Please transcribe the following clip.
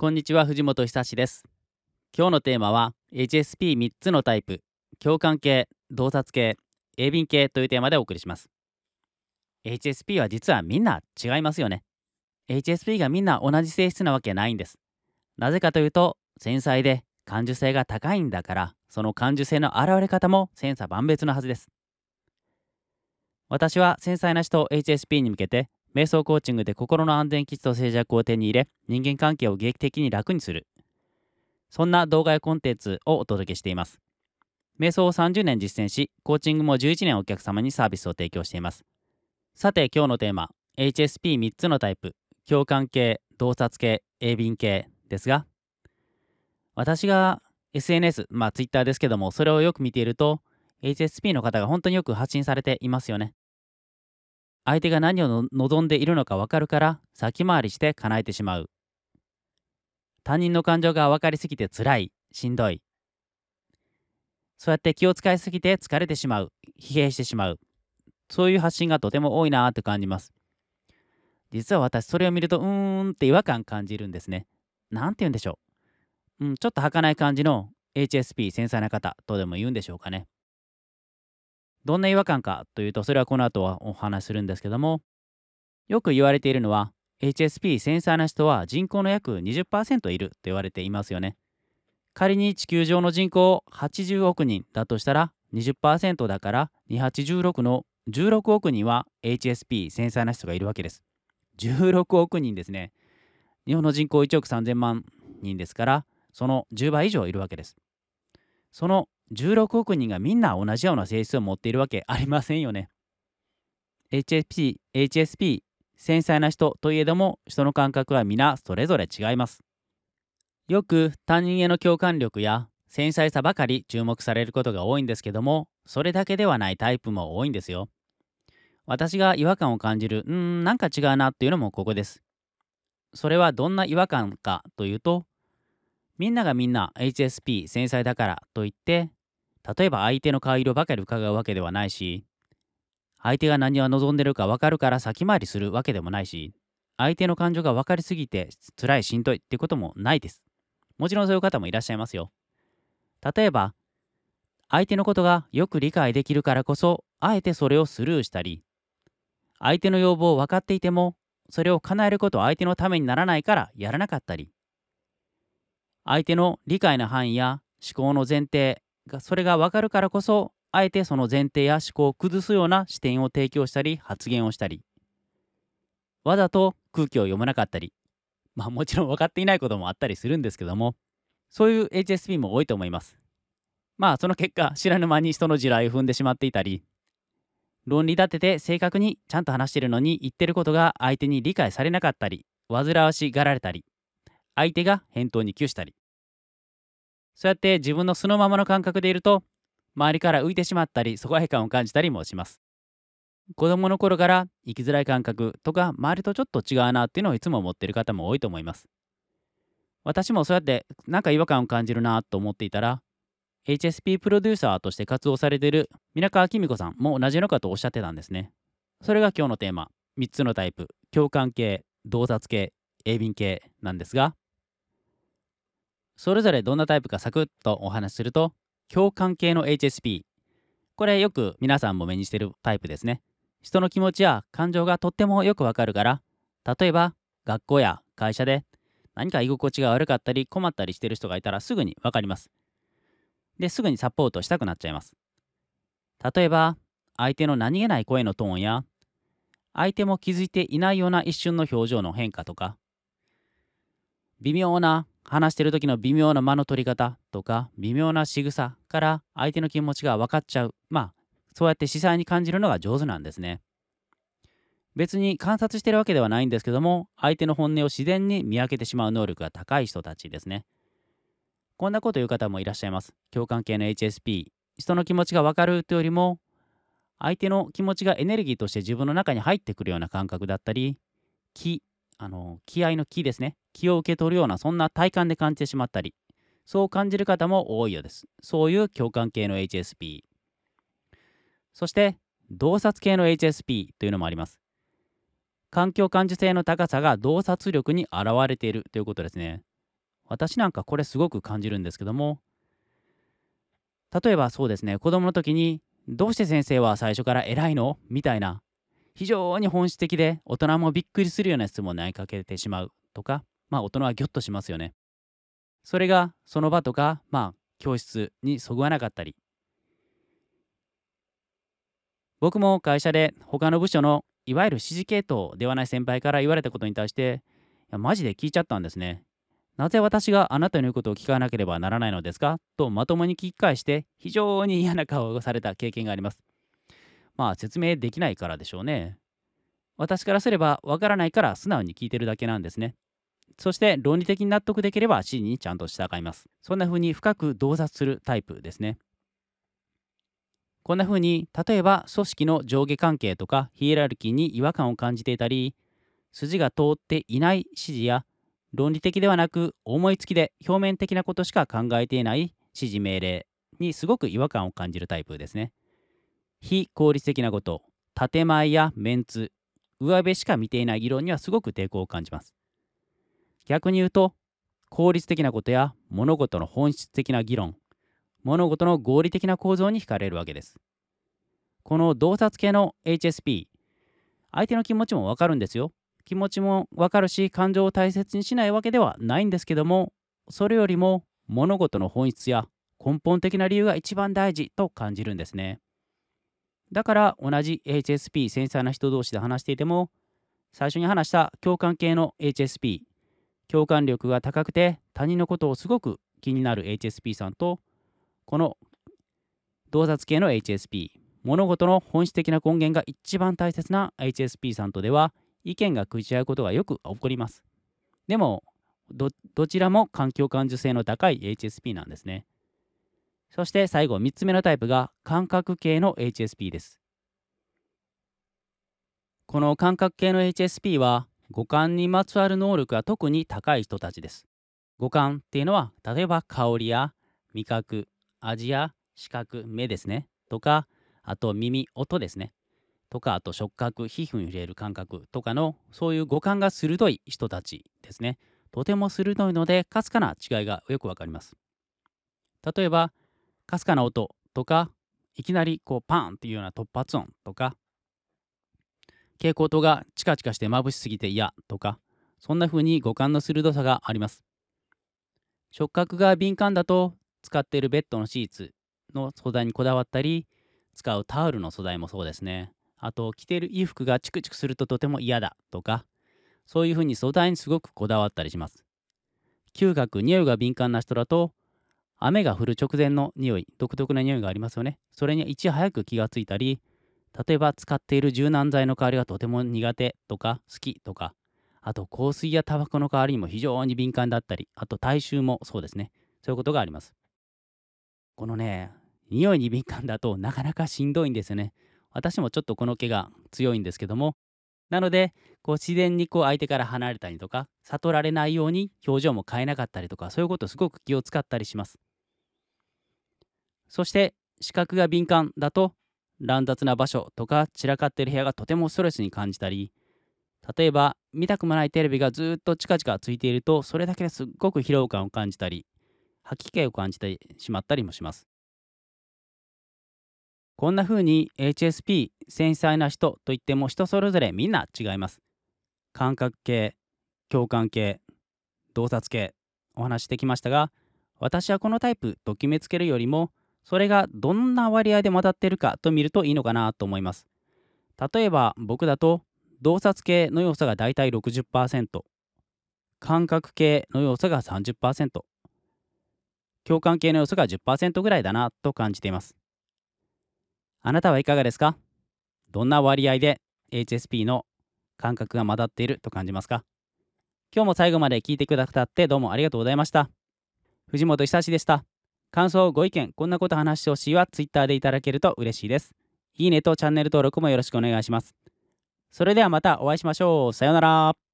こんにちは藤本久志です。今日のテーマは HSP3 つのタイプ共感系洞察系鋭敏系というテーマでお送りします。HSP は実はみんな違いますよね。HSP がみんな同じ性質なわけないんです。なぜかというと繊細で感受性が高いんだからその感受性の現れ方も千差万別のはずです。私は繊細な人 HSP に向けて瞑想コーチングで心の安全基地と静寂を手に入れ人間関係を劇的に楽にする。そんな動画やコンテンツをお届けしています。瞑想を30年実践しコーチングも11年お客様にサービスを提供しています。さて今日のテーマ HSP3 つのタイプ。共感系洞察系鋭敏系ですが私が SNS まあ Twitter ですけどもそれをよく見ていると HSP の方が本当によく発信されていますよね。相手が何を望んでいるのか分かるから先回りして叶えてしまう。他人の感情が分かりすぎて辛いしんどい。そうやって気を使いすぎて疲れてしまう疲弊してしまう。そういう発信がとても多いなって感じます。実は私それを見るとうーんって違和感感じるんですね。なんて言うんでしょう、うん、ちょっと儚い感じの HSP 繊細な方とでも言うんでしょうかね。どんな違和感かというとそれはこの後はお話しするんですけどもよく言われているのは HSP 繊細な人は人口の約20%いると言われていますよね。仮に地球上の人口80億人だとしたら20%だから286の16億人は HSP 繊細な人がいるわけです。16億人ですね。日本の人口1億3000万人ですからその10倍以上いるわけです。その16億人がみんな同じような性質を持っているわけありませんよね。HSP、HSP、繊細な人といえども人の感覚は皆それぞれ違います。よく他人への共感力や繊細さばかり注目されることが多いんですけどもそれだけではないタイプも多いんですよ。私が違和感を感じるうーんなんか違うなっていうのもここです。それはどんな違和感かというとみんながみんな HSP 繊細だからといって例えば相手の顔色ばかり伺うわけではないし、相手が何を望んでるか分かるから先回りするわけでもないし、相手の感情が分かりすぎて辛いしんどいってこともないです。もちろんそういう方もいらっしゃいますよ。例えば、相手のことがよく理解できるからこそ、あえてそれをスルーしたり、相手の要望を分かっていても、それを叶えることは相手のためにならないからやらなかったり、相手の理解の範囲や思考の前提、がそれが分かるからこそあえてその前提や思考を崩すような視点を提供したり発言をしたり。わざと空気を読まなかったり。まあもちろん分かっていないこともあったりするんですけどもそういう HSP も多いと思います。まあその結果知らぬ間に人の地雷を踏んでしまっていたり論理立てて正確にちゃんと話してるのに言ってることが相手に理解されなかったり煩わしがられたり相手が返答に窮したり。そうやって自分の素のままの感覚でいると周りから浮いてしまったり疎外感を感じたりもします。子供の頃から生きづらい感覚とか周りとちょっと違うなっていうのをいつも持っている方も多いと思います。私もそうやってなんか違和感を感じるなと思っていたら HSP プロデューサーとして活動されている皆川紀美子さんも同じのかとおっしゃってたんですね。それが今日のテーマ。3つのタイプ。共感系洞察系鋭敏系なんですがそれぞれどんなタイプかサクッとお話しすると共感系の HSP これよく皆さんも目にしてるタイプですね。人の気持ちや感情がとってもよくわかるから例えば学校や会社で何か居心地が悪かったり困ったりしてる人がいたらすぐにわかります。ですぐにサポートしたくなっちゃいます。例えば相手の何気ない声のトーンや相手も気づいていないような一瞬の表情の変化とか微妙な話してる時の微妙な間の取り方とか微妙な仕草から相手の気持ちが分かっちゃう。まあそうやって視細に感じるのが上手なんですね。別に観察してるわけではないんですけども相手の本音を自然に見分けてしまう能力が高い人たちですね。こんなこと言う方もいらっしゃいます。共感系の HSP 人の気持ちが分かるというよりも相手の気持ちがエネルギーとして自分の中に入ってくるような感覚だったり気あの気合の気ですね。気を受け取るようなそんな体感で感じてしまったりそう感じる方も多いようです。そういう共感系の HSP そして洞察系の HSP というのもあります。環境感受性の高さが洞察力に現れているということですね。私なんかこれすごく感じるんですけども例えばそうですね。子供の時にどうして先生は最初から偉いの？みたいな非常に本質的で大人もびっくりするような質問を投げかけてしまうとかまあ大人はギョッとしますよね。それがその場とかまあ教室にそぐわなかったり。僕も会社で他の部署のいわゆる指示系統ではない先輩から言われたことに対していやマジで聞いちゃったんですね。なぜ私があなたの言うことを聞かなければならないのですか？とまともに聞き返して非常に嫌な顔をされた経験があります。まあ説明できないからでしょうね。私からすればわからないから素直に聞いてるだけなんですね。そして論理的に納得できれば指示にちゃんと従います。そんな風に深く洞察するタイプですね。こんな風に例えば組織の上下関係とかヒエラルキーに違和感を感じていたり筋が通っていない指示や論理的ではなく思いつきで表面的なことしか考えていない指示命令にすごく違和感を感じるタイプですね。非効率的なこと、建前やメンツ、上辺しか見ていない議論にはすごく抵抗を感じます。逆に言うと、効率的なことや物事の本質的な議論、物事の合理的な構造に惹かれるわけです。この洞察系の HSP、相手の気持ちもわかるんですよ。気持ちもわかるし感情を大切にしないわけではないんですけどもそれよりも物事の本質や根本的な理由が一番大事と感じるんですねだから同じ HSP 繊細な人同士で話していても最初に話した共感系の HSP 共感力が高くて他人のことをすごく気になる HSP さんとこの洞察系の HSP 物事の本質的な根源が一番大切な HSP さんとでは意見が食い違うことがよく起こります。でもど、どちらも環境感受性の高い HSP なんですね。そして最後、3つ目のタイプが感覚系の HSP です。この感覚系の HSP は五感にまつわる能力が特に高い人たちです。五感っていうのは例えば香りや味覚、味や視覚、目ですね。とか、あと耳、音ですね。とかあと触覚皮膚に触れる感覚とかのそういう五感が鋭い人たちですねとても鋭いのでかすかな違いがよくわかります例えばかすかな音とかいきなりこうパンっていうような突発音とか蛍光灯がチカチカして眩しすぎて嫌とかそんな風に五感の鋭さがあります。触覚が敏感だと使っているベッドのシーツの素材にこだわったり使うタオルの素材もそうですね。あと着ている衣服がチクチクするととても嫌だとかそういうふうに素材にすごくこだわったりします。嗅覚匂いが敏感な人だと雨が降る直前の匂い独特な匂いがありますよね。それにいち早く気がついたり例えば使っている柔軟剤の香りがとても苦手とか好きとかあと香水やタバコの香りにも非常に敏感だったりあと体臭もそうですね。そういうことがあります。このね匂いに敏感だとなかなかしんどいんですよね。私もちょっとこの毛が強いんですけども。なのでこう自然にこう相手から離れたりとか悟られないように表情も変えなかったりとかそういうことをすごく気を使ったりします。そして視覚が敏感だと乱雑な場所とか散らかっている部屋がとてもストレスに感じたり例えば見たくもないテレビがずっとチカチカついているとそれだけですっごく疲労感を感じたり吐き気を感じてしまったりもしますこんな風に HSP 繊細な人といっても人それぞれみんな違います。感覚系、共感系、洞察系お話してきましたが私はこのタイプと決めつけるよりもそれがどんな割合で混ざってるかと見るといいのかなと思います。例えば僕だと洞察系の要素がだいたい60%感覚系の要素が30%共感系の要素が10%ぐらいだなと感じています。あなたはいかがですか？どんな割合で HSP の感覚が混ざっていると感じますか？今日も最後まで聞いてくださってどうもありがとうございました。藤本久志でした。感想、ご意見、こんなこと話してほしいは Twitter でいただけると嬉しいです。いいねとチャンネル登録もよろしくお願いします。それではまたお会いしましょう。さようなら。